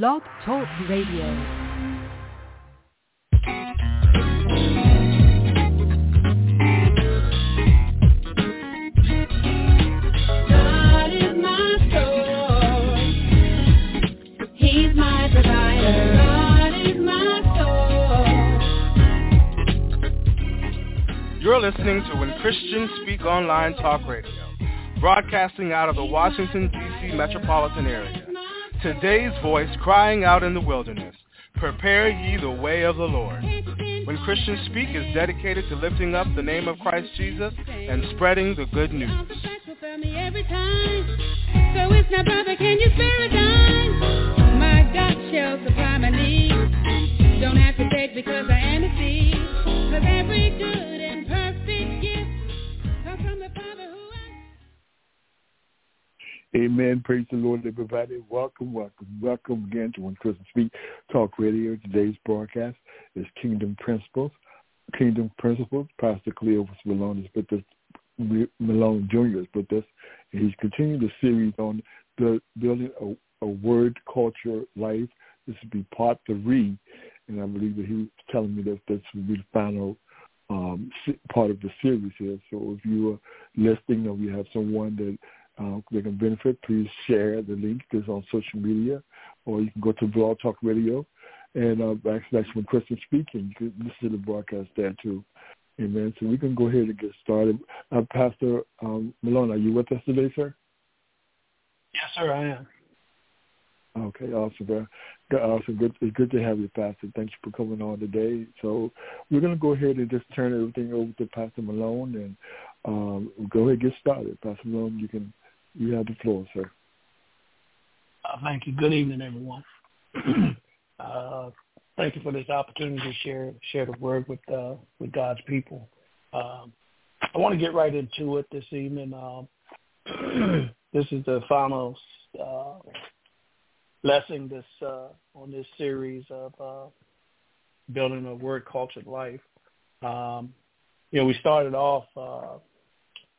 Blog Talk Radio. God is my source. He's my provider. God is my source. You're listening to When Christians Speak Online Talk Radio, broadcasting out of the Washington, D.C. metropolitan area. Today's voice crying out in the wilderness, prepare ye the way of the Lord. When Christians Speak is dedicated to lifting up the name of Christ Jesus and spreading the good news. So it's now, brother, can you spare a dime? My God shall supply my needs. Don't have to beg because I am Amen. Praise the Lord, everybody. Welcome, welcome, welcome again to When Christians Speak Talk Radio. Today's broadcast is Kingdom Principles. Kingdom Principles. Pastor Cleophas Malone is with us. Malone Jr. is with us. And he's continuing the series on the building a, a word culture life. This will be part three. And I believe that he was telling me that this will be the final um, part of the series here. So if you are listening or you have someone that uh, they can benefit, please share the link. It's on social media, or you can go to Blog Talk Radio and uh, backslash when Christian speaking. You can listen to the broadcast there too. Amen. So we can go ahead and get started. Uh, Pastor um, Malone, are you with us today, sir? Yes, sir, I am. Okay, awesome, bro. Good- Awesome. Good. It's good to have you, Pastor. Thank you for coming on today. So we're going to go ahead and just turn everything over to Pastor Malone, and um, go ahead and get started. Pastor Malone, you can you have the floor, sir. Uh, thank you. Good evening, everyone. uh, thank you for this opportunity to share share the word with uh, with God's people. Um, I want to get right into it this evening. Um, this is the final uh, lesson this uh, on this series of uh, building a word cultured life. Um, you know, we started off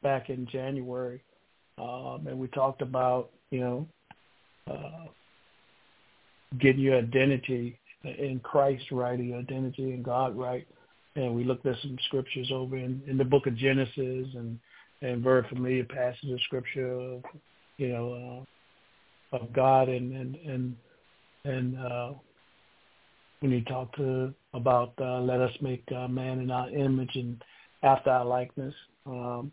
back in January, um, and we talked about you know uh, getting your identity in Christ right, your identity in God right. And we looked at some scriptures over in, in the book of Genesis and, and very familiar passage of scripture of, you know, uh, of God and, and, and, and uh, when you talk to about uh, let us make uh, man in our image and after our likeness, um,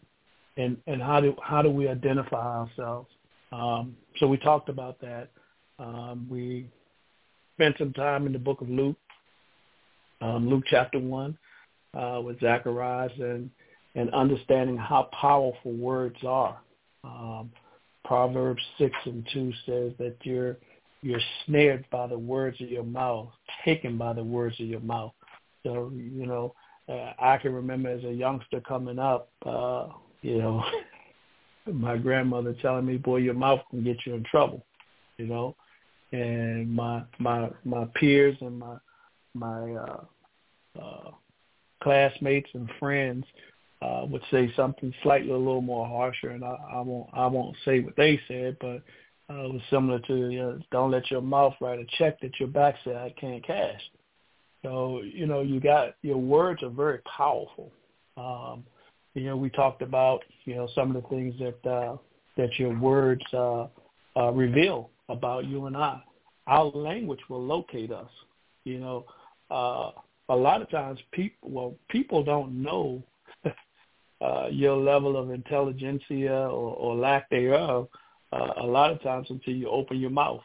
and and how do how do we identify ourselves? Um, so we talked about that. Um, we spent some time in the book of Luke, um, Luke chapter one, uh, with Zacharias and and understanding how powerful words are. Um, Proverbs six and two says that you're you're snared by the words of your mouth, taken by the words of your mouth. So you know, uh, I can remember as a youngster coming up, uh, you know, my grandmother telling me, "Boy, your mouth can get you in trouble," you know, and my my my peers and my my uh, uh, classmates and friends uh, would say something slightly a little more harsher, and I, I won't I won't say what they said, but uh, it was similar to you know, don't let your mouth write a check that your backside can't cash. So you know you got your words are very powerful. Um, you know we talked about you know some of the things that uh, that your words uh, uh, reveal about you and I. Our language will locate us. You know, uh, a lot of times people well people don't know uh, your level of intelligentsia or, or lack thereof uh, a lot of times until you open your mouth.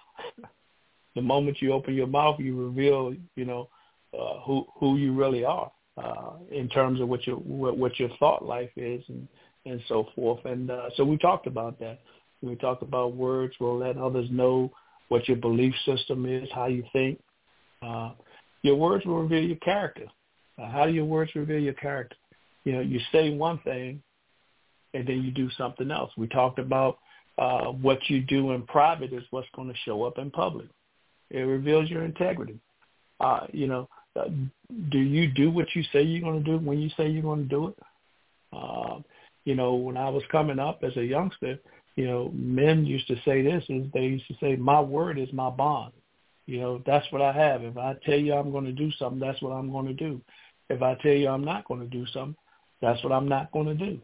the moment you open your mouth, you reveal, you know, uh, who who you really are uh, in terms of what your what, what your thought life is and and so forth. And uh, so we talked about that. We talked about words. We'll let others know what your belief system is, how you think. Uh, your words will reveal your character. Uh, how do your words reveal your character? You know, you say one thing, and then you do something else. We talked about uh, what you do in private is what's going to show up in public. It reveals your integrity. Uh, you know, do you do what you say you're going to do when you say you're going to do it? Uh, you know, when I was coming up as a youngster, you know, men used to say this is they used to say, my word is my bond. You know, that's what I have. If I tell you I'm going to do something, that's what I'm going to do. If I tell you I'm not going to do something, that's what I'm not going to do.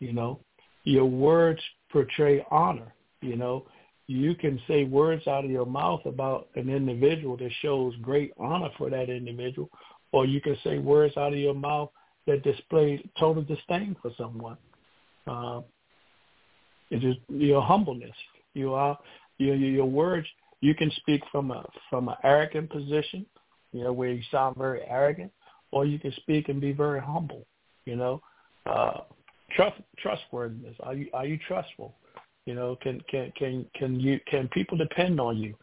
You know, your words portray honor. You know, you can say words out of your mouth about an individual that shows great honor for that individual, or you can say words out of your mouth that display total disdain for someone. Uh, it is your humbleness. You are your your words. You can speak from a from an arrogant position, you know, where you sound very arrogant, or you can speak and be very humble. You know, uh, trust trustworthiness. Are you are you trustful? You know, can can can can you can people depend on you?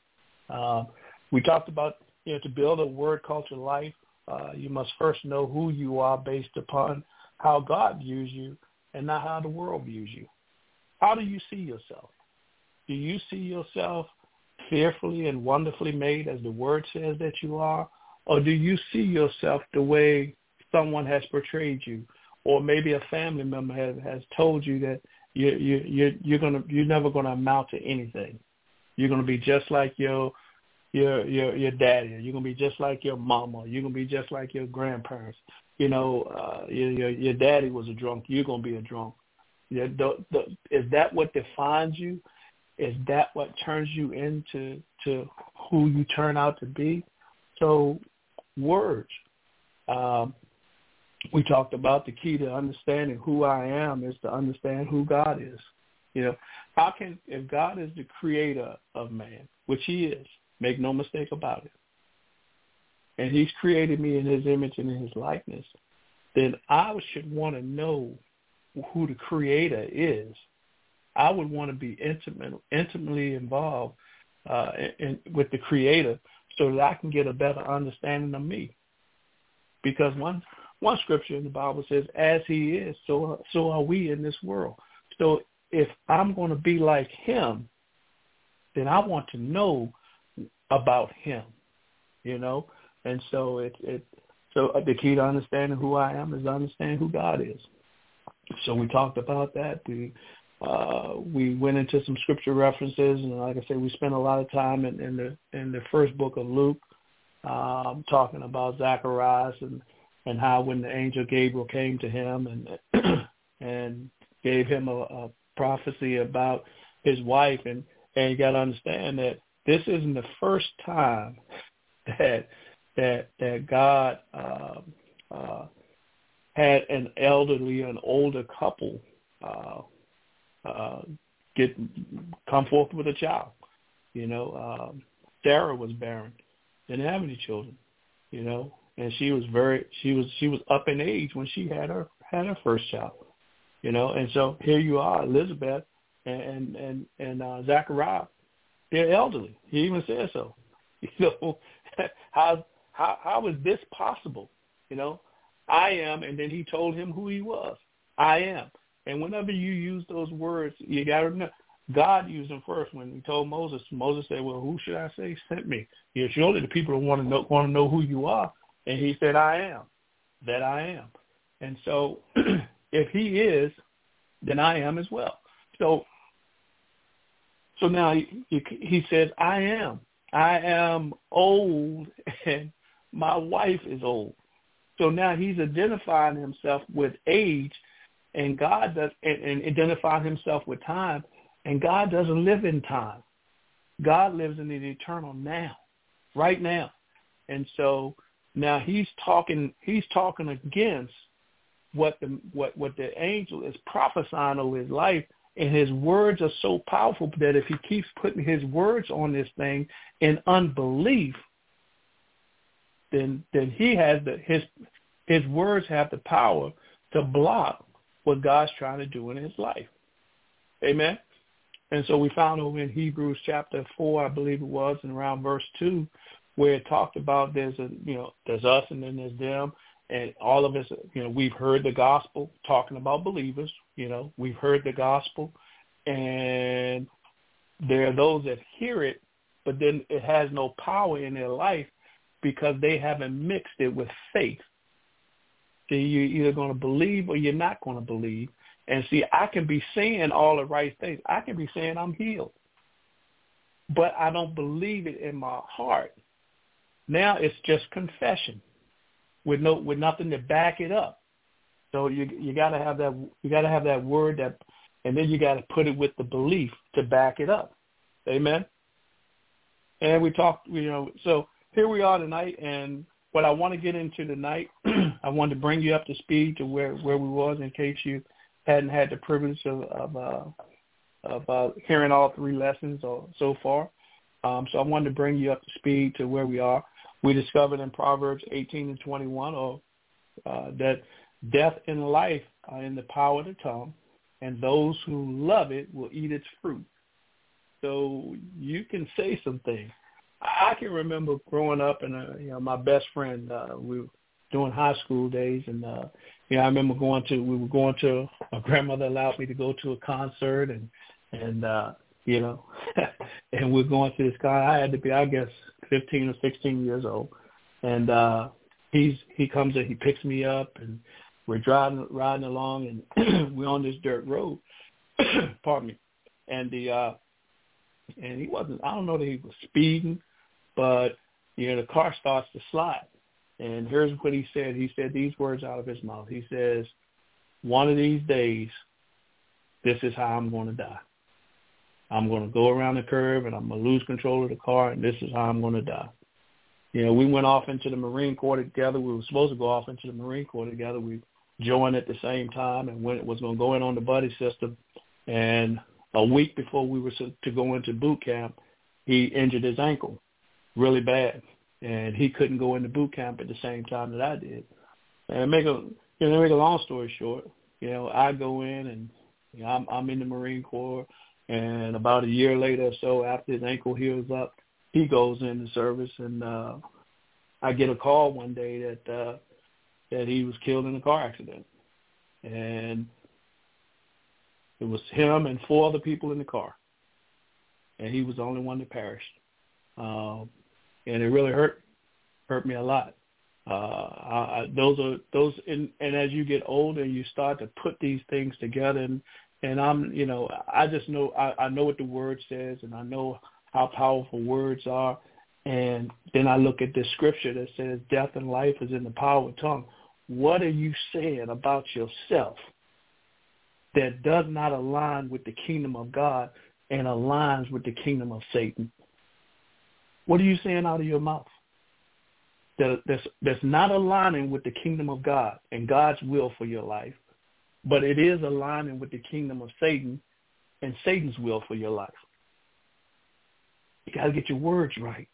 Uh, we talked about you know to build a word culture life, uh, you must first know who you are based upon how God views you and not how the world views you. How do you see yourself? Do you see yourself fearfully and wonderfully made as the word says that you are? Or do you see yourself the way someone has portrayed you? Or maybe a family member has, has told you that you, you, you, you're gonna, you're never to amount to anything. You're to be just like your your your your daddy. You're gonna be just like your mama. You're gonna be just like your grandparents. You know, uh, your your, your daddy was a drunk. You're gonna be a drunk. Yeah, the, the, is that what defines you? Is that what turns you into to who you turn out to be? So, words. Um, we talked about the key to understanding who I am is to understand who God is. You know, how can if God is the creator of man, which He is, Make no mistake about it. And he's created me in his image and in his likeness. Then I should want to know who the creator is. I would want to be intimate, intimately involved uh, in, in, with the creator so that I can get a better understanding of me. Because one one scripture in the Bible says, "As He is, so so are we in this world." So if I'm going to be like Him, then I want to know about him, you know? And so it, it, so the key to understanding who I am is to understand who God is. So we talked about that. We, uh, we went into some scripture references, and like I said, we spent a lot of time in, in the in the first book of Luke, um, talking about Zacharias and and how when the angel Gabriel came to him and and gave him a, a prophecy about his wife, and and you got to understand that this isn't the first time that that that God uh, uh, had an elderly, an older couple uh, uh, get come forth with a child. You know, um, Sarah was barren, didn't have any children. You know, and she was very she was she was up in age when she had her had her first child. You know, and so here you are, Elizabeth and and and uh, Zachariah they're elderly. He even says so. You know, how how how is this possible? You know, I am, and then he told him who he was. I am. And whenever you use those words, you got to know God used them first. When he told Moses, Moses said, "Well, who should I say sent me?" Know, surely the people want to know want to know who you are, and he said, "I am, that I am." And so, if he is, then I am as well. So so now he, he says, I am. I am old and my wife is old. So now he's identifying himself with age and God does and, and identifying himself with time and God doesn't live in time. God lives in the eternal now, right now. And so now he's talking he's talking against what the what what the angel is prophesying over his life and his words are so powerful that if he keeps putting his words on this thing in unbelief, then then he has the his his words have the power to block what God's trying to do in his life. Amen. And so we found over in Hebrews chapter four, I believe it was, and around verse two, where it talked about there's a you know there's us and then there's them, and all of us, you know, we've heard the gospel talking about believers. You know, we've heard the gospel, and there are those that hear it, but then it has no power in their life because they haven't mixed it with faith. You're either going to believe or you're not going to believe. And see, I can be saying all the right things. I can be saying I'm healed, but I don't believe it in my heart Now it's just confession with no with nothing to back it up. So you you got to have that you got to have that word that, and then you got to put it with the belief to back it up. Amen. And we talked, you know, so here we are tonight, and what I want to get into tonight, I wanted to bring you up to speed to where where we was in case you hadn't had the privilege of of, uh, of uh, hearing all three lessons or so far. Um, so I wanted to bring you up to speed to where we are. We discovered in Proverbs 18 and 21 or, uh, that death and life are in the power of the tongue, and those who love it will eat its fruit. So you can say some things. I can remember growing up, and uh, you know, my best friend, uh, we were doing high school days, and uh, you know, I remember going to, we were going to, my grandmother allowed me to go to a concert, and and uh, you know, and we're going to this car. I had to be, I guess, 15 or 16 years old, and uh, he's he comes in, he picks me up, and we're driving riding along, and we're on this dirt road. Pardon me, and the uh, and he wasn't. I don't know that he was speeding, but you know the car starts to slide. And here's what he said. He said these words out of his mouth. He says, "One of these days, this is how I'm going to die." I'm going to go around the curve and I'm going to lose control of the car, and this is how I'm going to die. You know, we went off into the Marine Corps together. We were supposed to go off into the Marine Corps together. We joined at the same time, and when it was going to go in on the buddy system, and a week before we were to go into boot camp, he injured his ankle really bad, and he couldn't go into boot camp at the same time that I did. And make a you know, make a long story short, you know, I go in and you know, I'm I'm in the Marine Corps. And about a year later or so, after his ankle heals up, he goes into service, and uh, I get a call one day that uh, that he was killed in a car accident, and it was him and four other people in the car, and he was the only one that perished, um, and it really hurt hurt me a lot. Uh, I, I, those are those, and, and as you get older, and you start to put these things together, and and I'm, you know, I just know I, I know what the word says, and I know how powerful words are. And then I look at this scripture that says death and life is in the power of tongue. What are you saying about yourself that does not align with the kingdom of God and aligns with the kingdom of Satan? What are you saying out of your mouth? That, that's, that's not aligning with the kingdom of God and God's will for your life but it is aligning with the kingdom of Satan and Satan's will for your life. You got to get your words right.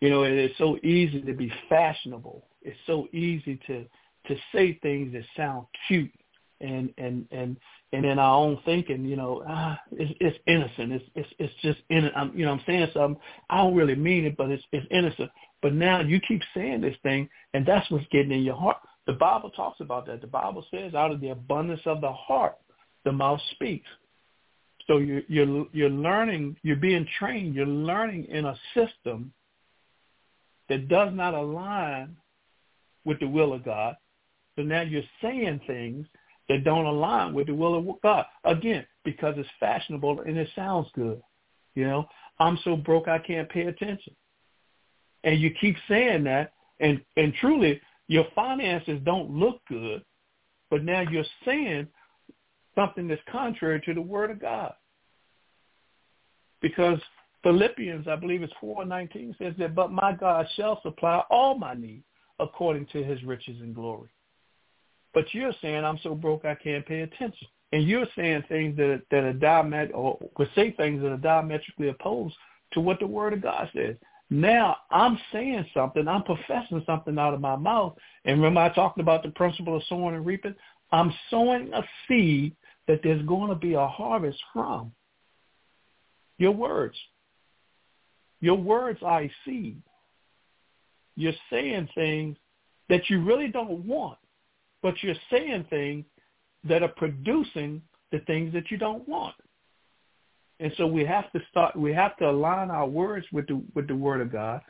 You know, it's so easy to be fashionable. It's so easy to to say things that sound cute and and and and in our own thinking, you know, ah, it's, it's innocent. It's it's it's just in I'm, you know, I'm saying something. I don't really mean it, but it's it's innocent. But now you keep saying this thing, and that's what's getting in your heart. The Bible talks about that. The Bible says, out of the abundance of the heart, the mouth speaks. So you're, you're, you're learning, you're being trained, you're learning in a system that does not align with the will of God. So now you're saying things that don't align with the will of God. Again, because it's fashionable and it sounds good. You know, I'm so broke I can't pay attention. And you keep saying that, and and truly, your finances don't look good, but now you're saying something that's contrary to the word of God. Because Philippians, I believe it's 4.19, says that, but my God shall supply all my needs according to his riches and glory. But you're saying I'm so broke I can't pay attention. And you're saying things that, that are diamet or would say things that are diametrically opposed to what the word of God says. Now I'm saying something, I'm professing something out of my mouth. And remember I talked about the principle of sowing and reaping? I'm sowing a seed that there's going to be a harvest from. Your words. Your words a seed. You're saying things that you really don't want, but you're saying things that are producing the things that you don't want. And so we have to start. We have to align our words with the with the Word of God,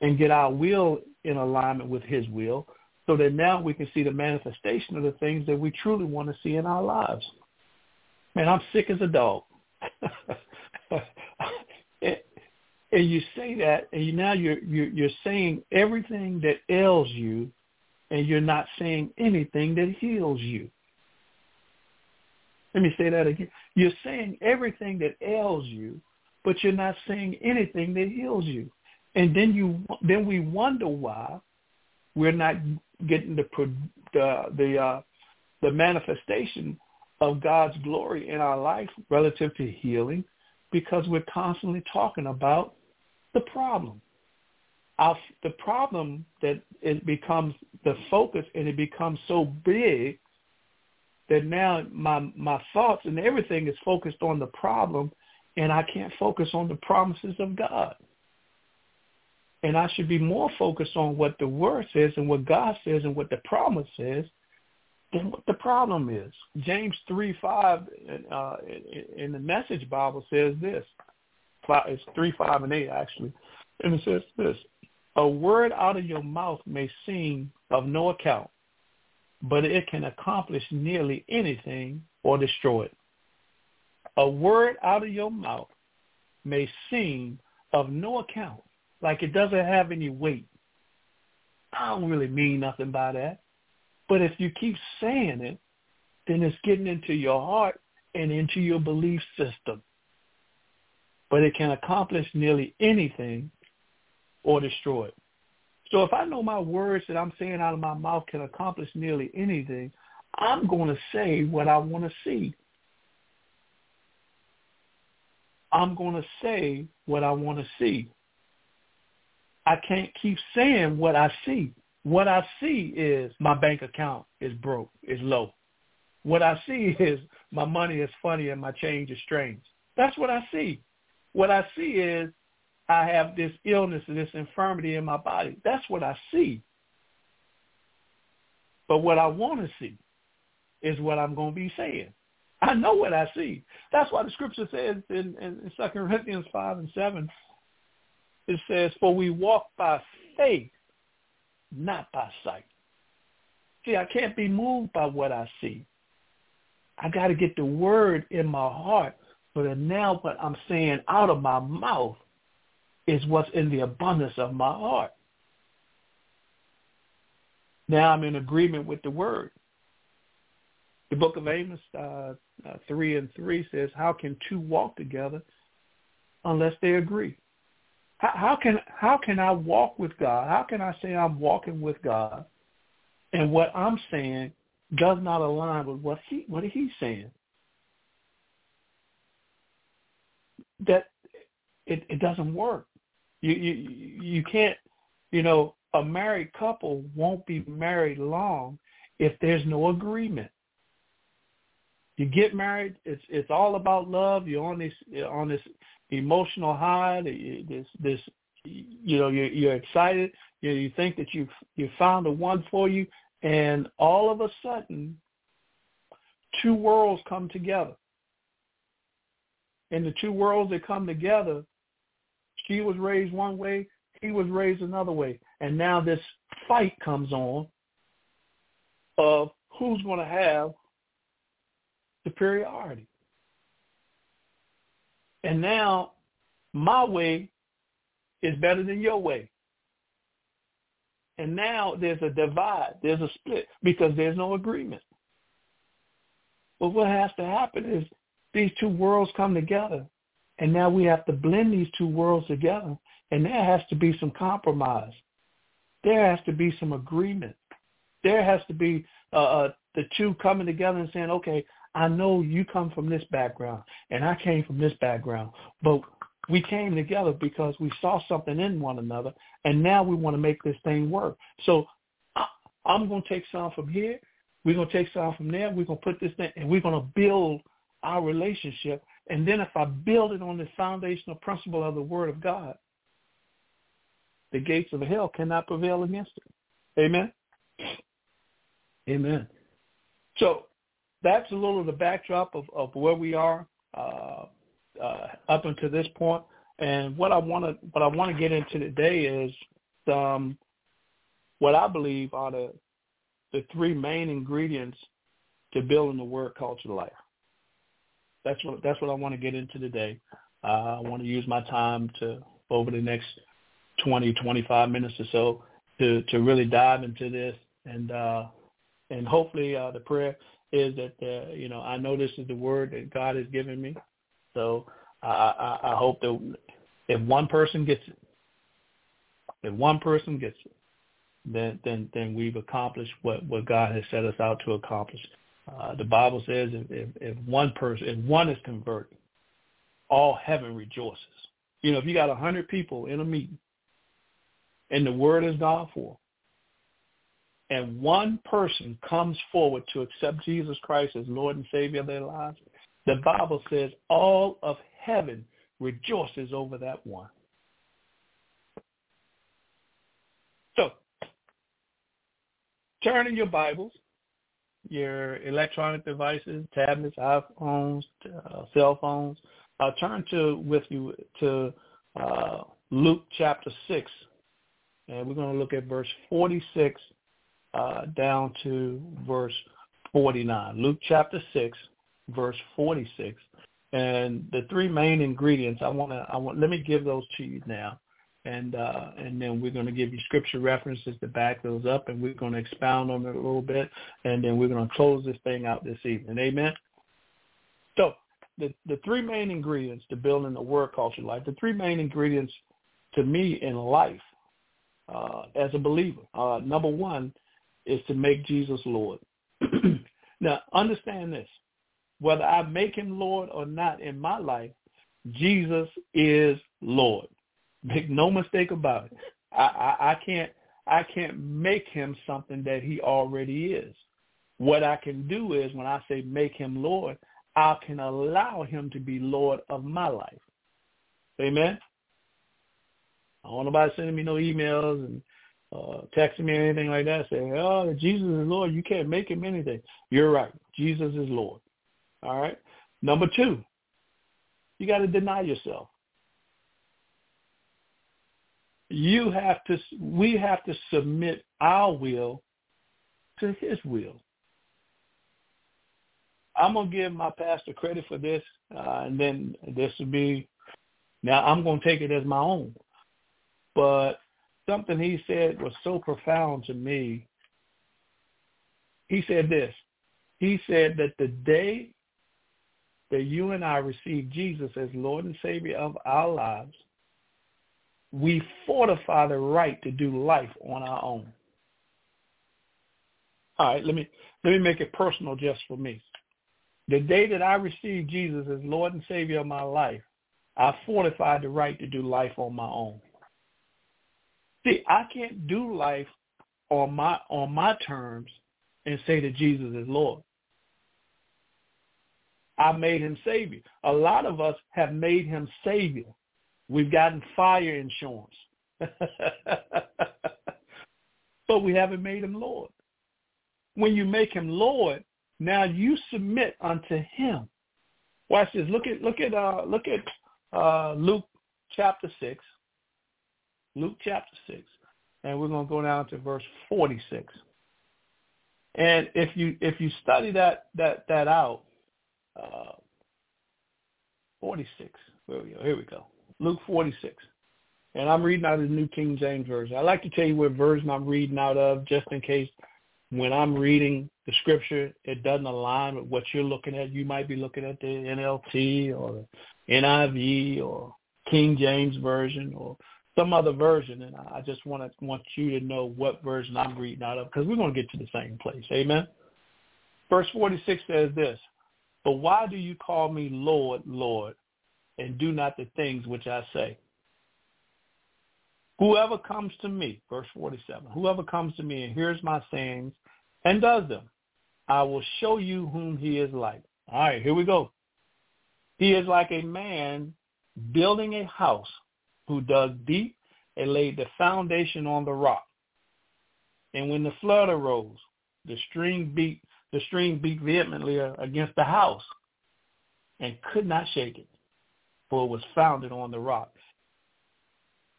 and get our will in alignment with His will, so that now we can see the manifestation of the things that we truly want to see in our lives. Man, I'm sick as a dog. and you say that, and you, now you're, you're you're saying everything that ails you, and you're not saying anything that heals you. Let me say that again. You're saying everything that ails you, but you're not saying anything that heals you. And then you then we wonder why we're not getting the the the uh, the manifestation of God's glory in our life relative to healing because we're constantly talking about the problem. Our, the problem that it becomes the focus and it becomes so big that now my my thoughts and everything is focused on the problem and I can't focus on the promises of God. And I should be more focused on what the word says and what God says and what the promise says than what the problem is. James 3, 5 uh, in the Message Bible says this. It's 3, 5, and 8, actually. And it says this. A word out of your mouth may seem of no account, but it can accomplish nearly anything or destroy it. A word out of your mouth may seem of no account, like it doesn't have any weight. I don't really mean nothing by that. But if you keep saying it, then it's getting into your heart and into your belief system. But it can accomplish nearly anything or destroy it. So if I know my words that I'm saying out of my mouth can accomplish nearly anything, I'm going to say what I want to see. I'm going to say what I want to see. I can't keep saying what I see. What I see is my bank account is broke, is low. What I see is my money is funny and my change is strange. That's what I see. What I see is I have this illness and this infirmity in my body. That's what I see. But what I want to see is what I'm going to be saying. I know what I see. That's why the scripture says in, in 2 Corinthians 5 and 7, it says, for we walk by faith, not by sight. See, I can't be moved by what I see. I got to get the word in my heart that now what I'm saying out of my mouth is what's in the abundance of my heart. Now I'm in agreement with the word. The book of Amos uh, uh, 3 and 3 says, how can two walk together unless they agree? How, how can how can I walk with God? How can I say I'm walking with God, and what I'm saying does not align with what he what he's saying? That it, it doesn't work. You you you can't. You know, a married couple won't be married long if there's no agreement. You get married, it's it's all about love. You're on this on this emotional high. This this you know you're, you're excited. You you think that you've you found the one for you, and all of a sudden, two worlds come together. And the two worlds that come together, she was raised one way, he was raised another way, and now this fight comes on of who's going to have superiority. And now my way is better than your way. And now there's a divide, there's a split because there's no agreement. But what has to happen is these two worlds come together and now we have to blend these two worlds together and there has to be some compromise. There has to be some agreement. There has to be uh, uh, the two coming together and saying, okay, I know you come from this background and I came from this background, but we came together because we saw something in one another and now we want to make this thing work. So I, I'm going to take some from here. We're going to take some from there. We're going to put this thing and we're going to build our relationship. And then if I build it on the foundational principle of the word of God, the gates of hell cannot prevail against it. Amen. Amen. So that's a little of the backdrop of, of where we are uh, uh, up until this point. And what I want to what I want to get into today is um, what I believe are the the three main ingredients to building the word culture life. That's what that's what I want to get into today. Uh, I want to use my time to over the next 20, 25 minutes or so to, to really dive into this. And, uh, and hopefully uh, the prayer is that, uh, you know, I know this is the word that God has given me. So I, I, I hope that if one person gets it, if one person gets it, then then then we've accomplished what what God has set us out to accomplish. Uh, the Bible says if, if if one person if one is converted, all heaven rejoices. You know, if you got a hundred people in a meeting, and the word is gone for, and one person comes forward to accept Jesus Christ as Lord and Savior of their lives, the Bible says all of heaven rejoices over that one. So, turn in your Bibles, your electronic devices, tablets, iPhones, uh, cell phones. Uh, turn to with you to uh, Luke chapter six, and we're going to look at verse forty-six uh, down to verse forty-nine. Luke chapter six, verse forty-six, and the three main ingredients. I want to. I want. Let me give those to you now and uh, and then we're going to give you scripture references to back those up, and we're going to expound on it a little bit, and then we're going to close this thing out this evening. Amen. So the the three main ingredients to building a word culture life, the three main ingredients to me in life uh, as a believer. Uh, number one is to make Jesus Lord. now understand this: whether I make him Lord or not in my life, Jesus is Lord. Make no mistake about it. I, I, I can't I can't make him something that he already is. What I can do is when I say make him Lord, I can allow him to be Lord of my life. Amen. I don't want nobody sending me no emails and uh, texting me or anything like that saying, oh, Jesus is Lord. You can't make him anything. You're right. Jesus is Lord. All right. Number two, you got to deny yourself you have to we have to submit our will to his will. I'm going to give my pastor credit for this uh, and then this will be now i'm going to take it as my own. But something he said was so profound to me. He said this he said that the day that you and i receive jesus as lord and savior of our lives we fortify the right to do life on our own. All right, let me let me make it personal just for me. The day that I received Jesus as Lord and Savior of my life, I fortified the right to do life on my own. See, I can't do life on my on my terms and say that Jesus is Lord. I made him Savior. A lot of us have made him Savior We've gotten fire insurance. but we haven't made him Lord. When you make him Lord, now you submit unto him. Watch this. Look at look at uh look at uh Luke chapter six. Luke chapter six. And we're gonna go down to verse forty six. And if you if you study that that that out, uh, forty six. Here we go. Here we go. Luke 46. And I'm reading out of the New King James Version. I like to tell you what version I'm reading out of just in case when I'm reading the scripture, it doesn't align with what you're looking at. You might be looking at the NLT or the NIV or King James Version or some other version. And I just want to want you to know what version I'm reading out of because we're going to get to the same place. Amen. Verse 46 says this, But why do you call me Lord, Lord, and do not the things which I say. Whoever comes to me, verse 47, whoever comes to me and hears my sayings and does them, I will show you whom he is like. All right, here we go. He is like a man building a house who dug deep and laid the foundation on the rock. And when the flood arose, the stream beat the stream beat vehemently against the house and could not shake it, for it was founded on the rock.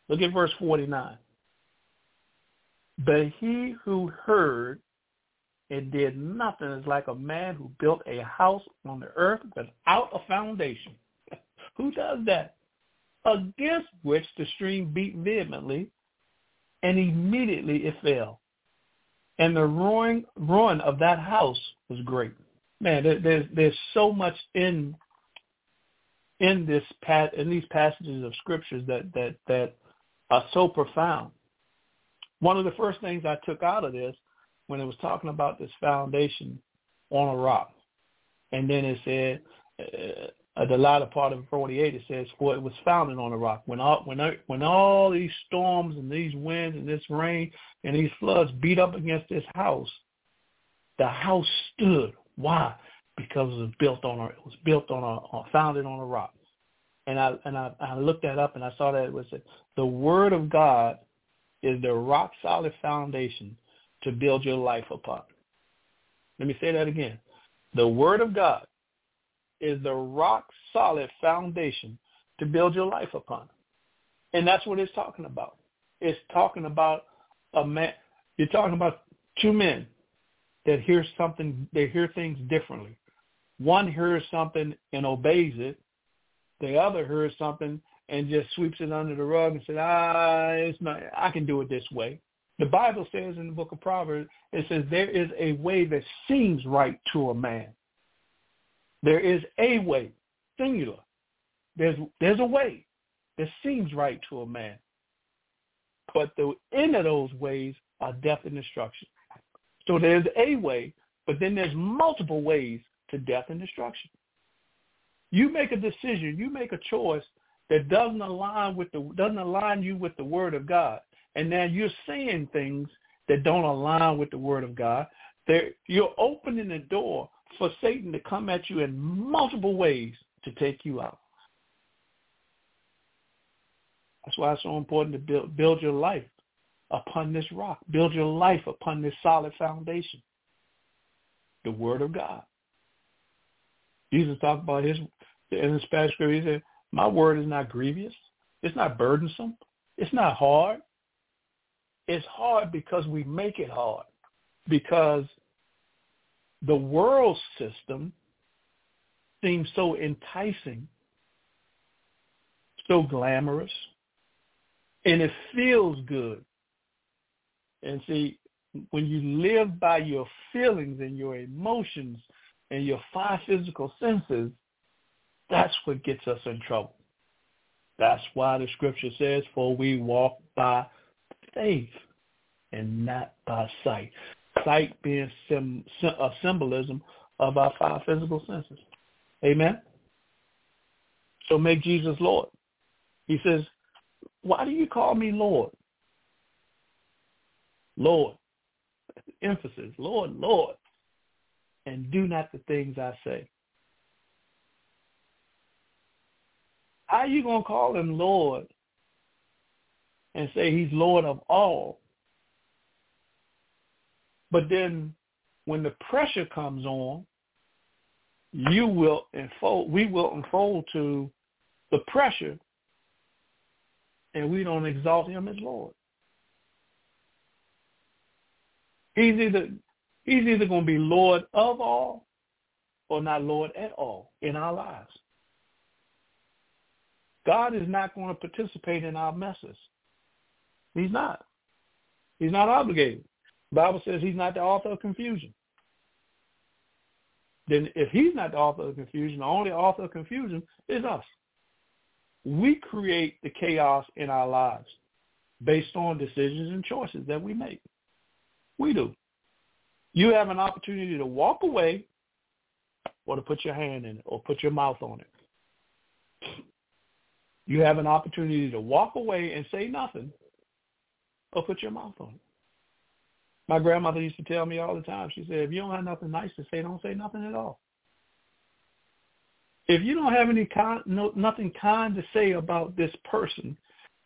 Look at verse 49. But he who heard and did nothing is like a man who built a house on the earth without a foundation. who does that? against which the stream beat vehemently, and immediately it fell. And the ruin, ruin of that house was great. Man, there, there's there's so much in in this in these passages of scriptures that that that are so profound. One of the first things I took out of this when it was talking about this foundation on a rock, and then it said uh, the latter part of 48 it says for it was founded on a rock. When all when when all these storms and these winds and this rain and these floods beat up against this house the house stood. Why because it was built on a it was built on a uh, founded on a rock and I and I, I looked that up and I saw that it was the word of God is the rock solid foundation to build your life upon. Let me say that again. The word of God is the rock solid foundation to build your life upon. And that's what it's talking about. It's talking about a man you're talking about two men that hear something they hear things differently. One hears something and obeys it, the other hears something and just sweeps it under the rug and says, ah, it's not, I can do it this way. The Bible says in the book of Proverbs, it says there is a way that seems right to a man. There is a way, singular. There's, there's a way that seems right to a man. But the end of those ways are death and destruction. So there's a way, but then there's multiple ways to death and destruction. You make a decision, you make a choice that doesn't align with the doesn't align you with the word of God. And now you're saying things that don't align with the word of God. There you're opening the door for Satan to come at you in multiple ways to take you out. That's why it's so important to build build your life upon this rock. Build your life upon this solid foundation. The word of God. Jesus talked about his in the Spanish scripture, he said, my word is not grievous. It's not burdensome. It's not hard. It's hard because we make it hard. Because the world system seems so enticing, so glamorous, and it feels good. And see, when you live by your feelings and your emotions and your five physical senses, that's what gets us in trouble. That's why the scripture says, for we walk by faith and not by sight. Sight being sim, a symbolism of our five physical senses. Amen? So make Jesus Lord. He says, why do you call me Lord? Lord. Emphasis. Lord, Lord. And do not the things I say. How are you going to call him Lord and say he's Lord of all? But then when the pressure comes on, you will unfold, we will unfold to the pressure and we don't exalt him as Lord. He's either he's either going to be Lord of all or not Lord at all in our lives. God is not going to participate in our messes. He's not. He's not obligated. The Bible says he's not the author of confusion. Then if he's not the author of confusion, the only author of confusion is us. We create the chaos in our lives based on decisions and choices that we make. We do. You have an opportunity to walk away or to put your hand in it or put your mouth on it. You have an opportunity to walk away and say nothing or put your mouth on it. My grandmother used to tell me all the time, she said, if you don't have nothing nice to say, don't say nothing at all. If you don't have any kind, no, nothing kind to say about this person,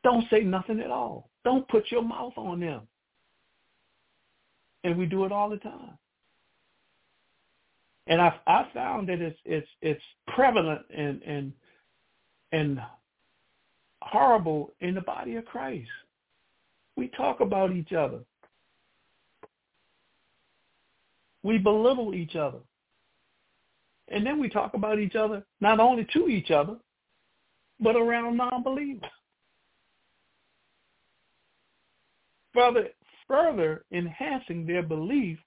don't say nothing at all. Don't put your mouth on them. And we do it all the time. And I I found that it's it's it's prevalent and in in horrible in the body of Christ. We talk about each other. We belittle each other. And then we talk about each other, not only to each other, but around non-believers. Further, further enhancing their belief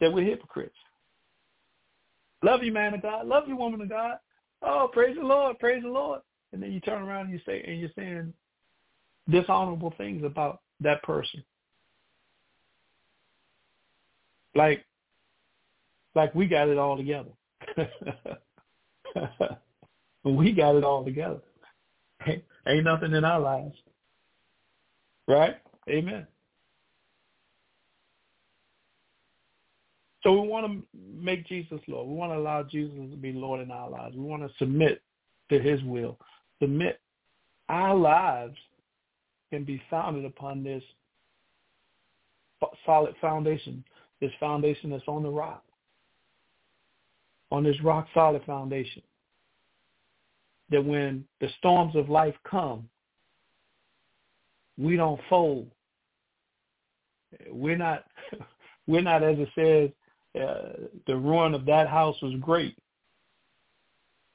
that we're hypocrites. Love you, man of God. Love you, woman of God. Oh, praise the Lord, praise the Lord. And then you turn around and you say and you're saying dishonorable things about that person. Like like we got it all together. we got it all together. Ain't nothing in our lives. Right? Amen. So we want to make Jesus Lord. We want to allow Jesus to be Lord in our lives. We want to submit to his will. Submit. Our lives can be founded upon this solid foundation, this foundation that's on the rock, on this rock solid foundation. That when the storms of life come, we don't fold. We're not, we're not, as it says, uh, the ruin of that house was great.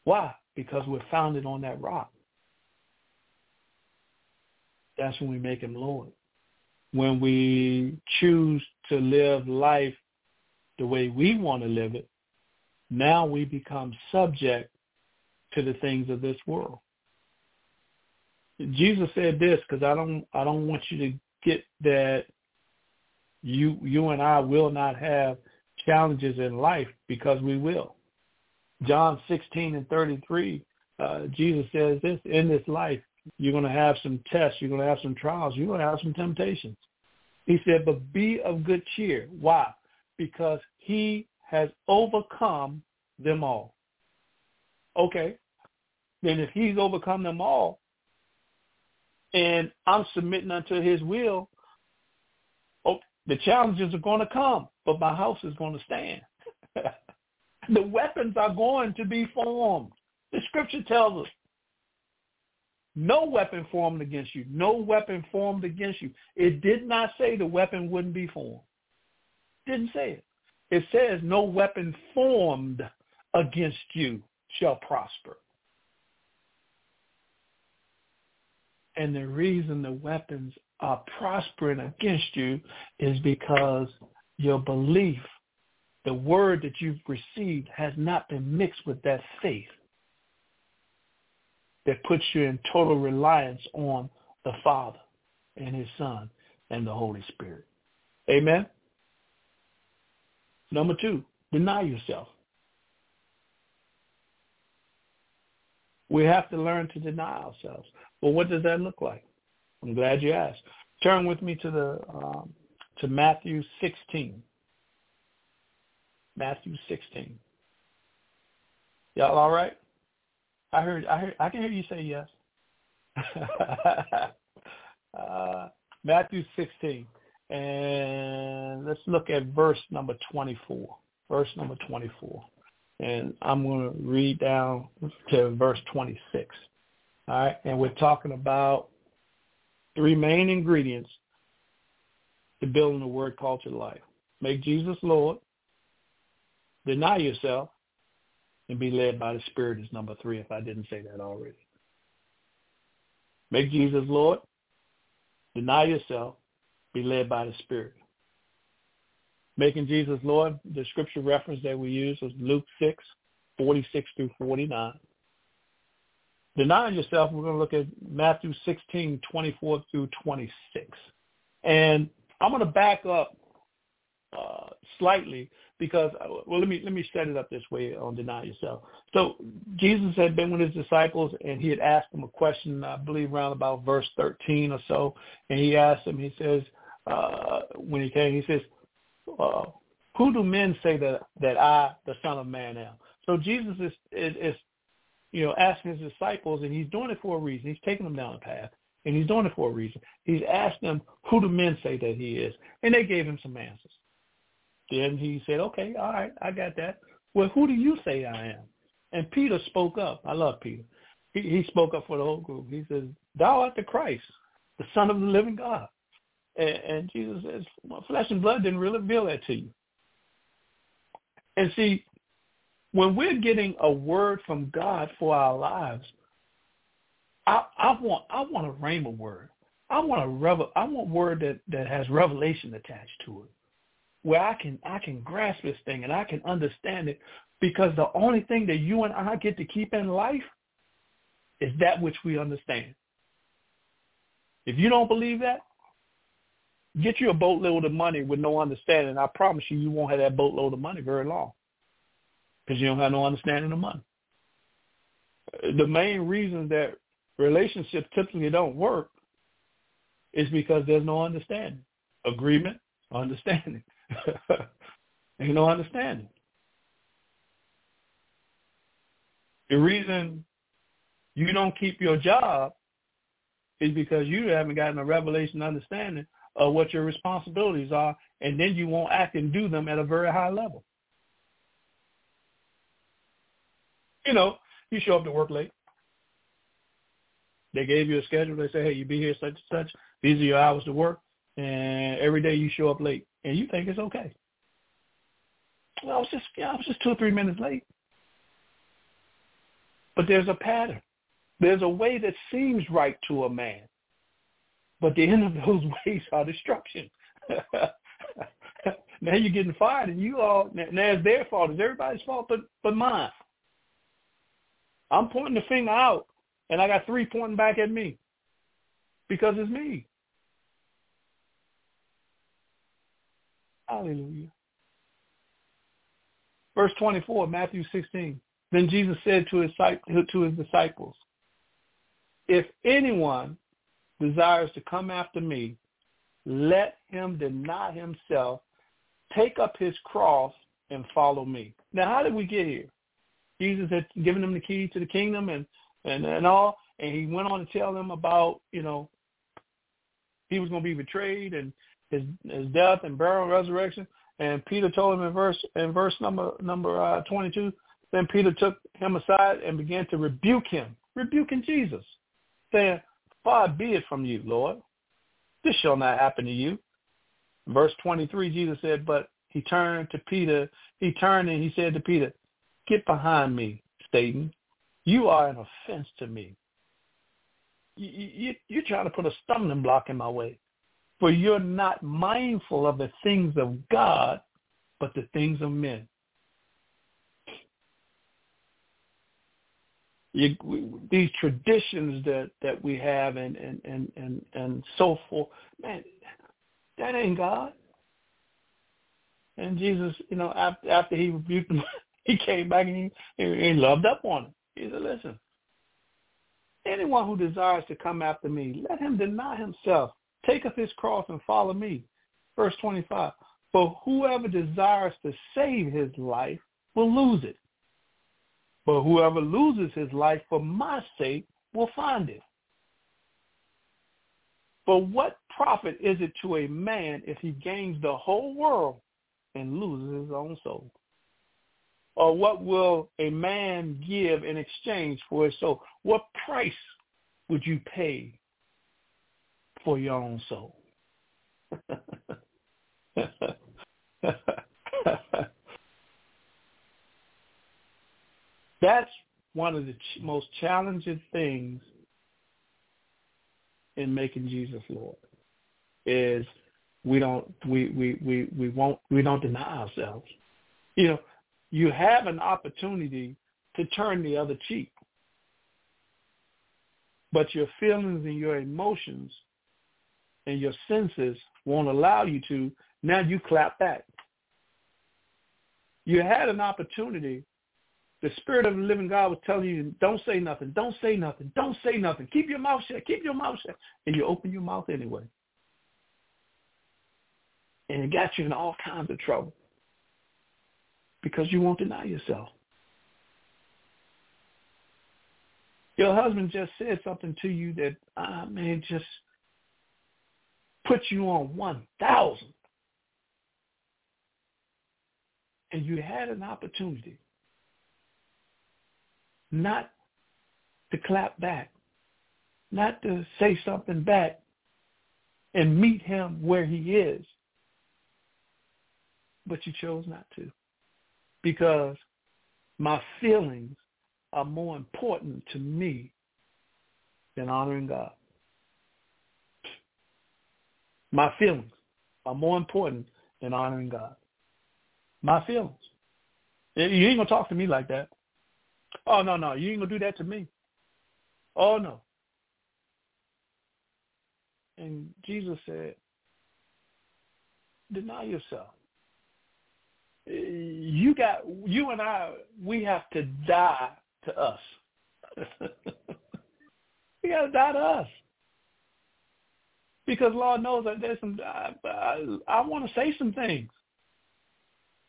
Why? Because we're founded on that rock. That's when we make him Lord. When we choose to live life the way we want to live it, now we become subject to the things of this world. Jesus said this because I don't I don't want you to get that you you and I will not have challenges in life because we will. John 16 and 33, uh, Jesus says this, in this life, you're going to have some tests, you're going to have some trials, you're going to have some temptations. He said, but be of good cheer. Why? Because he has overcome them all. Okay. Then if he's overcome them all, and I'm submitting unto his will, the challenges are going to come but my house is going to stand. the weapons are going to be formed. The scripture tells us no weapon formed against you. No weapon formed against you. It did not say the weapon wouldn't be formed. didn't say it. It says no weapon formed against you shall prosper. And the reason the weapons prospering against you is because your belief, the word that you've received has not been mixed with that faith that puts you in total reliance on the Father and his Son and the Holy Spirit. Amen? Number two, deny yourself. We have to learn to deny ourselves. Well, what does that look like? I'm glad you asked. Turn with me to the um, to Matthew 16. Matthew 16. Y'all all right? I heard, I heard, I can hear you say yes. uh, Matthew 16. And let's look at verse number 24. Verse number 24. And I'm going to read down to verse 26. All right. And we're talking about three main ingredients to building a word culture life. Make Jesus Lord. Deny yourself and be led by the Spirit is number three, if I didn't say that already. Make Jesus Lord. Deny yourself. Be led by the Spirit. Making Jesus Lord, the scripture reference that we use is Luke 6, 46 through 49. Denying yourself, we're going to look at Matthew 16, 24 through 26. And I'm going to back up uh, slightly because uh, well let me let me set it up this way on deny yourself. So Jesus had been with his disciples and he had asked them a question, I believe around about verse 13 or so, and he asked them, he says, uh, when he came, he says, uh, who do men say that that I, the Son of Man, am? So Jesus is, is, is you know, asking his disciples, and he's doing it for a reason. He's taking them down a path. And he's doing it for a reason. He's asked them, who do men say that he is? And they gave him some answers. Then he said, okay, all right, I got that. Well, who do you say I am? And Peter spoke up. I love Peter. He, he spoke up for the whole group. He says, thou art the Christ, the Son of the living God. And, and Jesus says, well, flesh and blood didn't really reveal that to you. And see, when we're getting a word from God for our lives, I, I want I want a rhema word. I want a revel I want word that, that has revelation attached to it. Where I can I can grasp this thing and I can understand it because the only thing that you and I get to keep in life is that which we understand. If you don't believe that, get you a boatload of money with no understanding. I promise you, you won't have that boatload of money very long because you don't have no understanding of money. The main reason that relationships typically don't work is because there's no understanding, agreement, understanding. Ain't no understanding. The reason you don't keep your job is because you haven't gotten a revelation understanding of what your responsibilities are, and then you won't act and do them at a very high level. You know, you show up to work late. They gave you a schedule. They say, hey, you be here such and such. These are your hours to work. And every day you show up late, and you think it's okay. Well, I was just, I was just two or three minutes late. But there's a pattern. There's a way that seems right to a man, but the end of those ways are destruction. now you're getting fired, and you all now it's their fault. It's everybody's fault, but but mine. I'm pointing the finger out, and I got three pointing back at me because it's me. Hallelujah. Verse 24, Matthew 16. Then Jesus said to his, to his disciples, if anyone desires to come after me, let him deny himself, take up his cross, and follow me. Now, how did we get here? Jesus had given them the key to the kingdom and, and, and all, and he went on to tell them about, you know, he was going to be betrayed and his, his death and burial and resurrection. And Peter told him in verse in verse number number uh, 22. Then Peter took him aside and began to rebuke him, rebuking Jesus saying, Far be it from you, Lord. This shall not happen to you. Verse 23, Jesus said, but he turned to Peter. He turned and he said to Peter, get behind me, Satan. You are an offense to me. You, you, you're trying to put a stumbling block in my way. For you're not mindful of the things of God, but the things of men. you, these traditions that that we have and and and and and so forth man that ain't god and jesus you know after after he rebuked him he came back and he, he loved up on him he said listen anyone who desires to come after me let him deny himself take up his cross and follow me verse 25 for whoever desires to save his life will lose it but whoever loses his life for my sake will find it. For what profit is it to a man if he gains the whole world and loses his own soul? Or what will a man give in exchange for his soul? What price would you pay for your own soul? That's one of the ch- most challenging things in making Jesus Lord is we don't we we we we won't we don't deny ourselves. You know, you have an opportunity to turn the other cheek. But your feelings and your emotions and your senses won't allow you to. Now you clap back. You had an opportunity the Spirit of the living God was telling you, don't say nothing, don't say nothing, don't say nothing. Keep your mouth shut, keep your mouth shut. And you open your mouth anyway. And it got you in all kinds of trouble because you won't deny yourself. Your husband just said something to you that, ah, man, just put you on 1,000. And you had an opportunity not to clap back, not to say something back and meet him where he is. But you chose not to because my feelings are more important to me than honoring God. My feelings are more important than honoring God. My feelings. You ain't gonna talk to me like that. Oh no, no, you ain't gonna do that to me. Oh no. And Jesus said, deny yourself. You got you and I we have to die to us. we gotta die to us. Because Lord knows that there's some I, I, I want to say some things.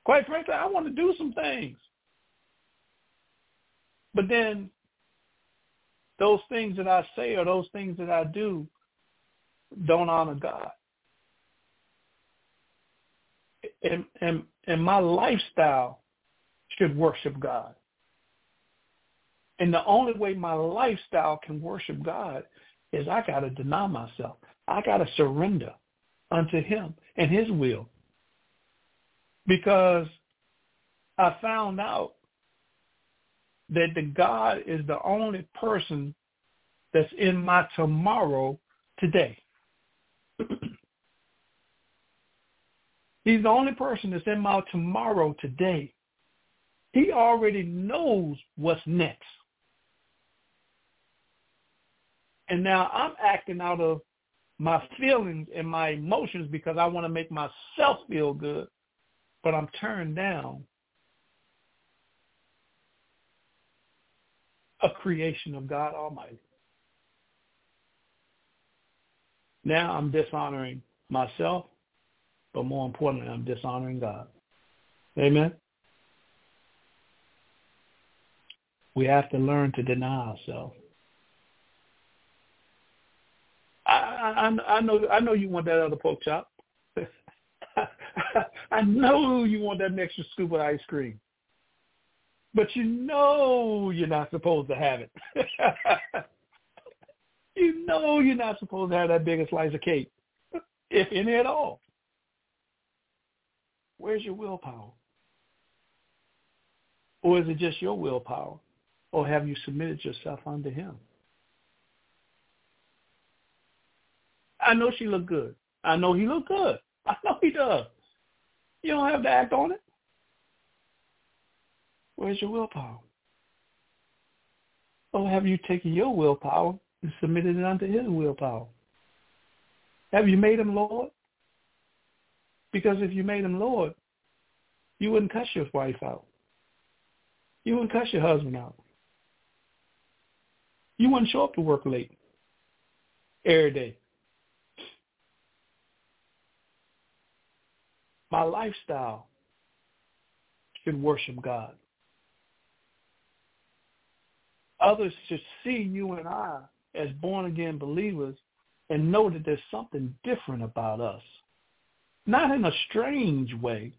Quite frankly, I want to do some things. But then those things that I say or those things that I do don't honor God. And, and, and my lifestyle should worship God. And the only way my lifestyle can worship God is I got to deny myself. I got to surrender unto him and his will. Because I found out that the God is the only person that's in my tomorrow today. He's the only person that's in my tomorrow today. He already knows what's next. And now I'm acting out of my feelings and my emotions because I want to make myself feel good, but I'm turned down a creation of God Almighty. Now I'm dishonoring myself, but more importantly, I'm dishonoring God. Amen. We have to learn to deny ourselves. I, I, I know I know you want that other pork chop. I know you want that extra scoop of ice cream but you know you're not supposed to have it. you know you're not supposed to have that big a slice of cake, if any at all. Where's your willpower? Or is it just your willpower? Or have you submitted yourself unto him? I know she looked good. I know he looked good. I know he does. You don't have to act on it. Where's your willpower? Or have you taken your willpower and submitted it unto his willpower? Have you made him Lord? Because if you made him Lord, you wouldn't cuss your wife out. You wouldn't cuss your husband out. You wouldn't show up to work late every day. My lifestyle should worship God. Others should see you and I as born again believers and know that there's something different about us. Not in a strange way,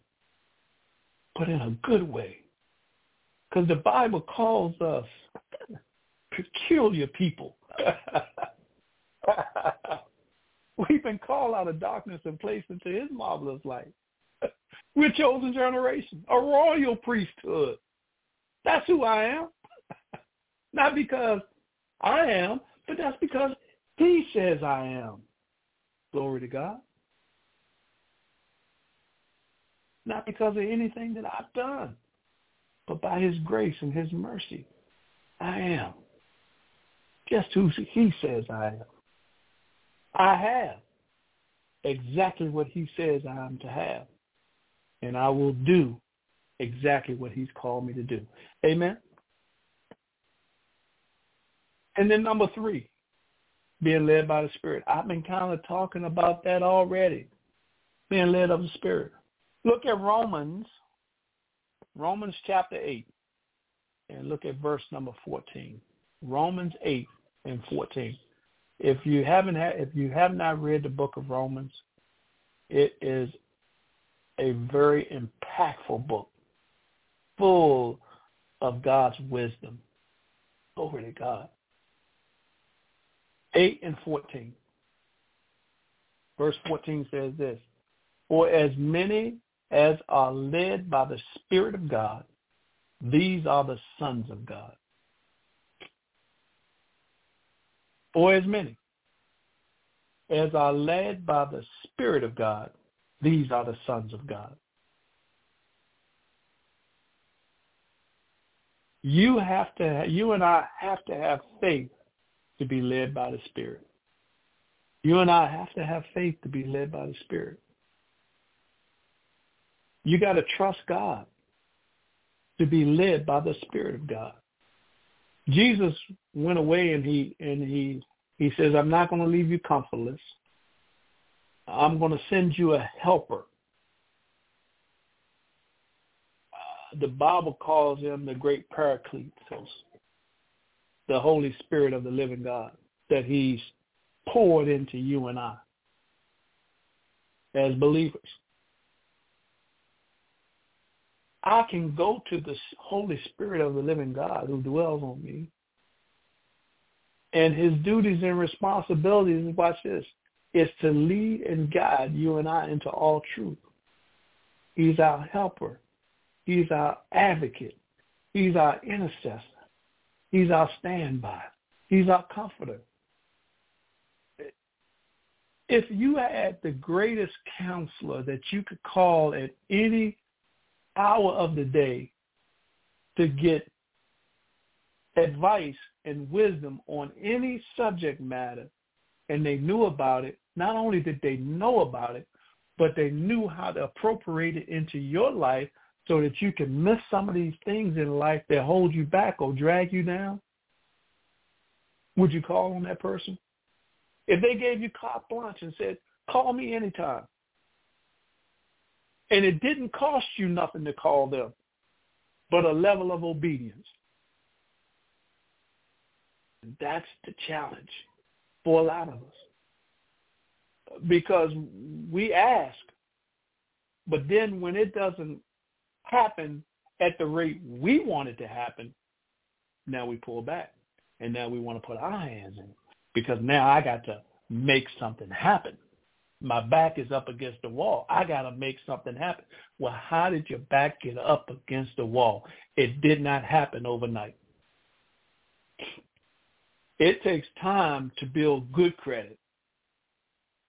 but in a good way. Because the Bible calls us peculiar people. We've been called out of darkness and placed into his marvelous light. We're chosen generation, a royal priesthood. That's who I am. Not because I am, but that's because he says I am. Glory to God. Not because of anything that I've done, but by his grace and his mercy. I am. Just who he says I am. I have exactly what he says I am to have. And I will do exactly what he's called me to do. Amen. And then number three, being led by the Spirit. I've been kind of talking about that already, being led of the Spirit. Look at Romans, Romans chapter 8, and look at verse number 14. Romans 8 and 14. If you haven't had, if you have not read the book of Romans, it is a very impactful book, full of God's wisdom. Glory to God. 8 and 14. Verse 14 says this, For as many as are led by the Spirit of God, these are the sons of God. For as many as are led by the Spirit of God, these are the sons of God. You have to, you and I have to have faith to be led by the Spirit. You and I have to have faith to be led by the Spirit. You got to trust God to be led by the Spirit of God. Jesus went away and he and he he says, I'm not going to leave you comfortless. I'm going to send you a helper. Uh, the Bible calls him the great paraclete, the Holy Spirit of the living God, that he's poured into you and I as believers. I can go to the Holy Spirit of the living God who dwells on me. And his duties and responsibilities, watch this, is to lead and guide you and I into all truth. He's our helper. He's our advocate. He's our intercessor. He's our standby. He's our comforter. If you had the greatest counselor that you could call at any hour of the day to get advice and wisdom on any subject matter and they knew about it, not only did they know about it, but they knew how to appropriate it into your life so that you can miss some of these things in life that hold you back or drag you down? Would you call on that person? If they gave you carte blanche and said, call me anytime, and it didn't cost you nothing to call them, but a level of obedience. That's the challenge for a lot of us. Because we ask, but then when it doesn't happen at the rate we want it to happen, now we pull back. And now we want to put our hands in. Because now I got to make something happen my back is up against the wall. I got to make something happen. Well, how did your back get up against the wall? It did not happen overnight. It takes time to build good credit.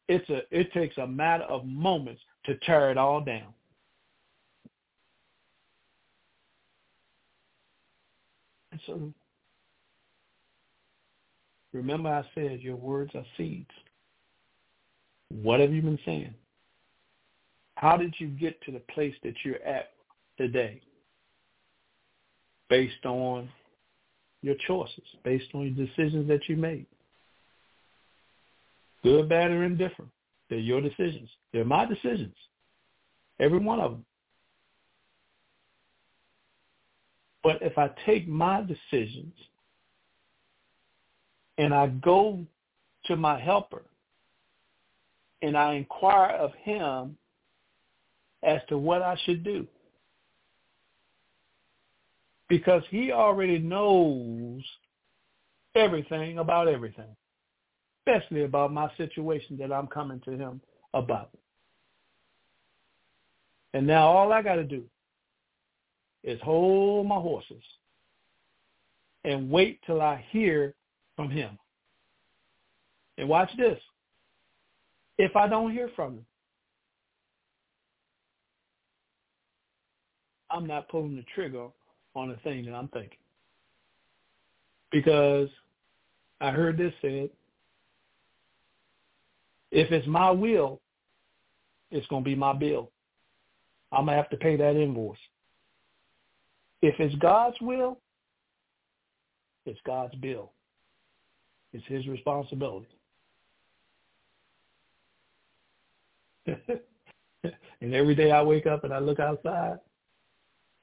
It's a it takes a matter of moments to tear it all down. And so remember I said your words are seeds. What have you been saying? How did you get to the place that you're at today? Based on your choices, based on your decisions that you made. Good, bad, or indifferent. They're your decisions. They're my decisions. Every one of them. But if I take my decisions and I go to my helper and I inquire of him as to what I should do. Because he already knows everything about everything, especially about my situation that I'm coming to him about. And now all I got to do is hold my horses and wait till I hear from him. And watch this if I don't hear from him. I'm not pulling the trigger on the thing that I'm thinking. Because I heard this said, if it's my will, it's going to be my bill. I'm going to have to pay that invoice. If it's God's will, it's God's bill. It's his responsibility. and every day I wake up and I look outside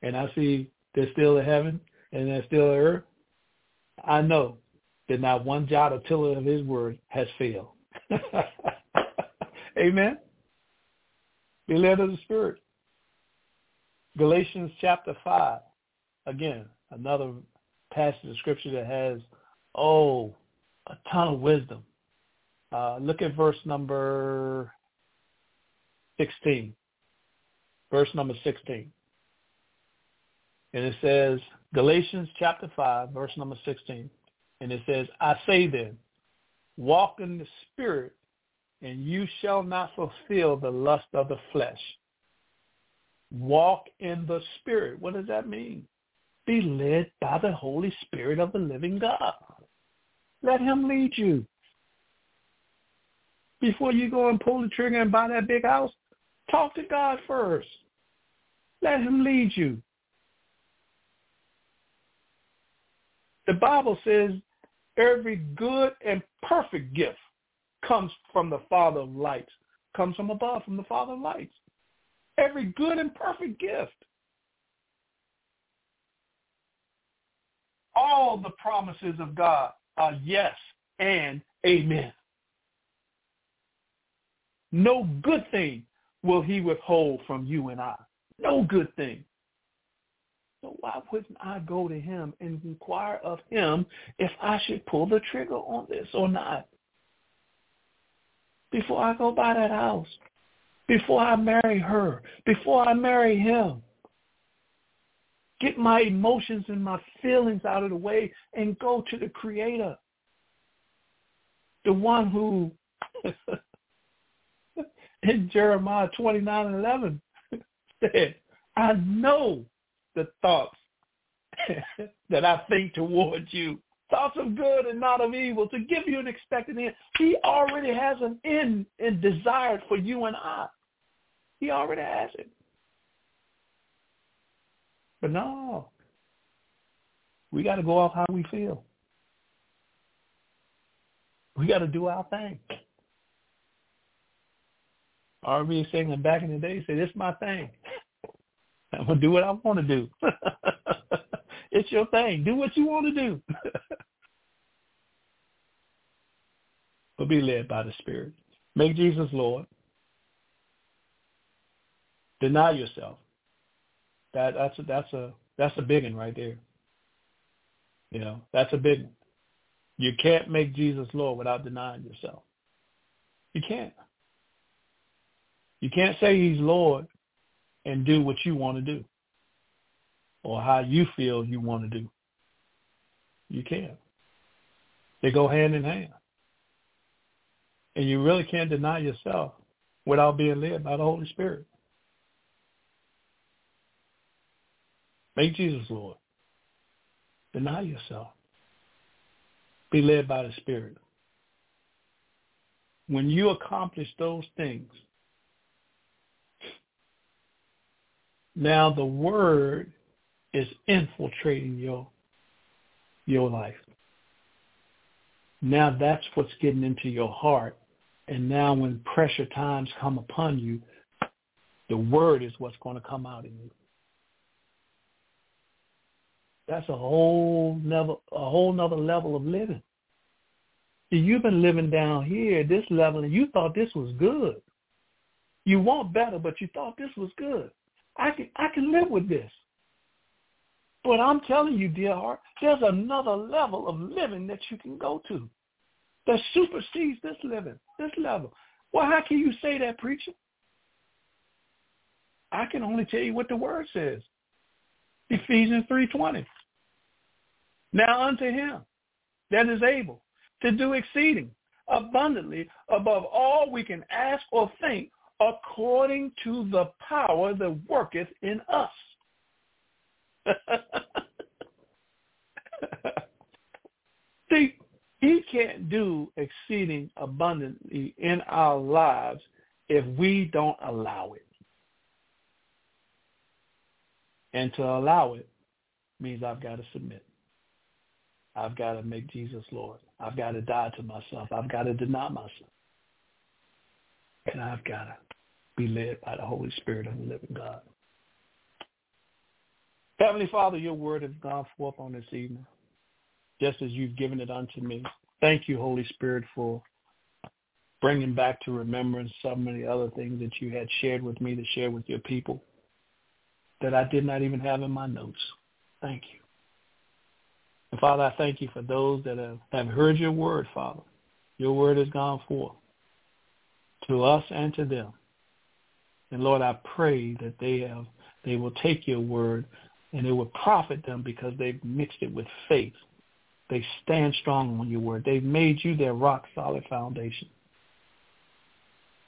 and I see there's still a heaven and there's still a earth, I know that not one jot or tittle of his word has failed. Amen. Be led of the Spirit. Galatians chapter 5. Again, another passage of scripture that has, oh, a ton of wisdom. Uh, look at verse number 16, verse number 16. And it says, Galatians chapter 5, verse number 16. And it says, I say then, walk in the spirit, and you shall not fulfill the lust of the flesh. Walk in the spirit. What does that mean? Be led by the Holy Spirit of the living God. Let him lead you. Before you go and pull the trigger and buy that big house, talk to God first. Let him lead you. The Bible says every good and perfect gift comes from the Father of lights, comes from above, from the Father of lights. Every good and perfect gift. All the promises of God are yes and amen. No good thing will he withhold from you and I. No good thing. So why wouldn't I go to him and inquire of him if I should pull the trigger on this or not? Before I go buy that house, before I marry her, before I marry him. Get my emotions and my feelings out of the way and go to the creator. The one who in Jeremiah 29 and 11 said, I know the thoughts that I think towards you. Thoughts of good and not of evil to give you an expected end. He already has an end and desired for you and I. He already has it. But no, we got to go off how we feel. We got to do our thing. R.B. singing back in the day said, "It's my thing. I'm gonna do what I want to do. it's your thing. Do what you want to do." but be led by the Spirit. Make Jesus Lord. Deny yourself. That that's a, that's a that's a big one right there. You know, that's a big one. You can't make Jesus Lord without denying yourself. You can't. You can't say he's Lord and do what you want to do or how you feel you want to do. You can't. They go hand in hand. And you really can't deny yourself without being led by the Holy Spirit. Make Jesus Lord. Deny yourself. Be led by the Spirit. When you accomplish those things, Now the word is infiltrating your your life. Now that's what's getting into your heart. And now when pressure times come upon you, the word is what's going to come out in you. That's a whole never a whole nother level of living. You've been living down here at this level and you thought this was good. You want better, but you thought this was good. I can I can live with this. But I'm telling you, dear heart, there's another level of living that you can go to that supersedes this living, this level. Well, how can you say that, preacher? I can only tell you what the word says. Ephesians 3.20. Now unto him that is able to do exceeding abundantly above all we can ask or think according to the power that worketh in us. See, he can't do exceeding abundantly in our lives if we don't allow it. And to allow it means I've got to submit. I've got to make Jesus Lord. I've got to die to myself. I've got to deny myself. And I've got to be led by the Holy Spirit of the living God. Heavenly Father, your word has gone forth on this evening, just as you've given it unto me. Thank you, Holy Spirit, for bringing back to remembrance so many other things that you had shared with me to share with your people that I did not even have in my notes. Thank you. And Father, I thank you for those that have, have heard your word, Father. Your word has gone forth to us and to them. And Lord, I pray that they have they will take your word and it will profit them because they've mixed it with faith They stand strong on your word. They've made you their rock solid foundation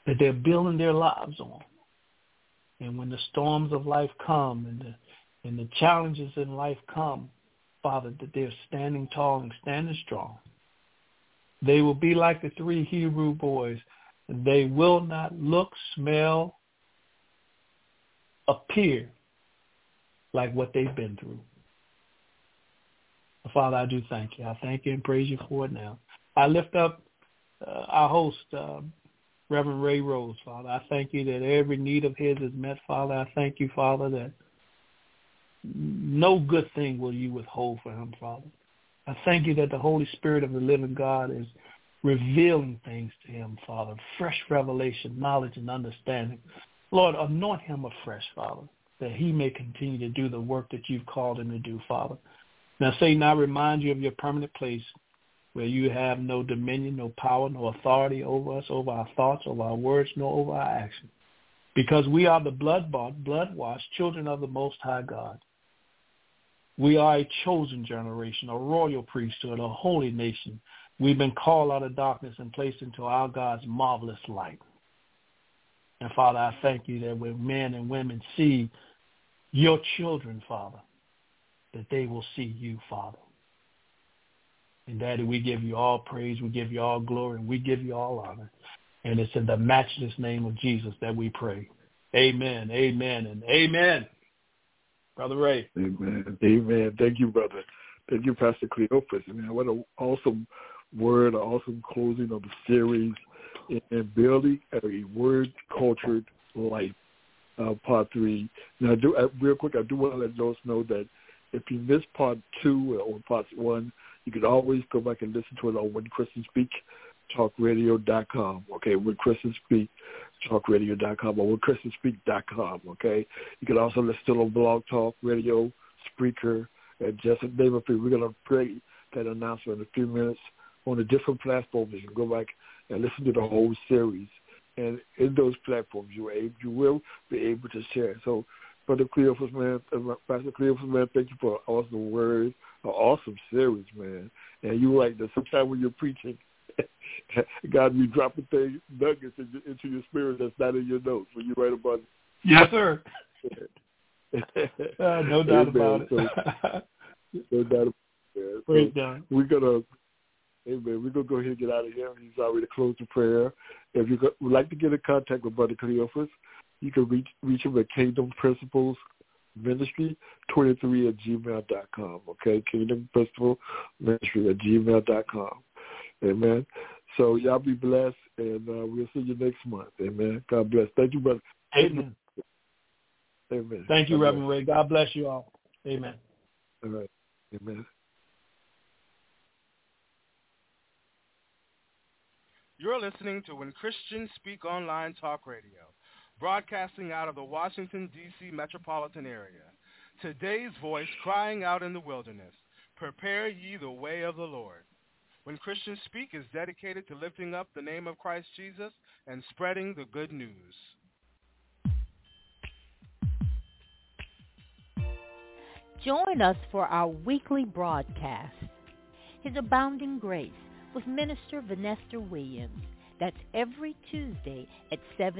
that they're building their lives on. And when the storms of life come and the, and the challenges in life come, Father, that they're standing tall and standing strong. They will be like the three Hebrew boys. They will not look, smell, appear like what they've been through. Father, I do thank you. I thank you and praise you for it now. I lift up uh, our host, uh, Reverend Ray Rose, Father. I thank you that every need of his is met, Father. I thank you, Father, that no good thing will you withhold for him, Father. I thank you that the Holy Spirit of the living God is revealing things to him, Father, fresh revelation, knowledge, and understanding. Lord, anoint him afresh, Father, that he may continue to do the work that you've called him to do, Father. Now, Satan, I remind you of your permanent place where you have no dominion, no power, no authority over us, over our thoughts, over our words, nor over our actions. Because we are the blood-bought, blood-washed children of the Most High God. We are a chosen generation, a royal priesthood, a holy nation. We've been called out of darkness and placed into our God's marvelous light. And Father, I thank you that when men and women see your children, Father, that they will see you, Father. And Daddy, we give you all praise, we give you all glory, and we give you all honor. And it's in the matchless name of Jesus that we pray. Amen, amen, and amen. Brother Ray. Amen. Amen. Thank you, brother. Thank you, Pastor Cleophas. Man, what an awesome word, an awesome closing of the series in building a word-cultured life, uh, part three. Now, do, uh, real quick, I do want to let those know that if you missed part two or part one, you can always go back and listen to it on When Christians Speak talkradio.com, okay, when Christians Speak talkradio.com or when Christians Speak.com, okay. You can also listen to it on Blog Talk Radio, Spreaker, and just name a few. We're going to play that announcement in a few minutes on the different platforms. You can go back and listen to the whole series. And in those platforms, you, able, you will be able to share. So Brother Cleophas, man, uh, Pastor Cleophas, man, thank you for an awesome word, an awesome series, man. And you like that sometimes when you're preaching, God be dropping things, nuggets into, into your spirit that's not in your notes when you write about it. Yes, sir. uh, no doubt about it. So, no doubt about it. So. We're gonna, Amen. We're gonna go ahead and get out of here. He's already closed the prayer. If you would like to get in contact with Brother Cleophas, you can reach reach him at Kingdom Principles Ministry 23 at gmail dot com. Okay, Kingdom Principles Ministry at gmail dot com. Amen. So y'all be blessed, and uh, we'll see you next month. Amen. God bless. Thank you, brother. Amen. Amen. Thank you, God Reverend. Ray. God bless you all. Amen. All right. Amen. You're listening to When Christians Speak Online Talk Radio broadcasting out of the Washington, D.C. metropolitan area. Today's voice crying out in the wilderness, prepare ye the way of the Lord. When Christians Speak is dedicated to lifting up the name of Christ Jesus and spreading the good news. Join us for our weekly broadcast, His Abounding Grace, with Minister Vanessa Williams. That's every Tuesday at 7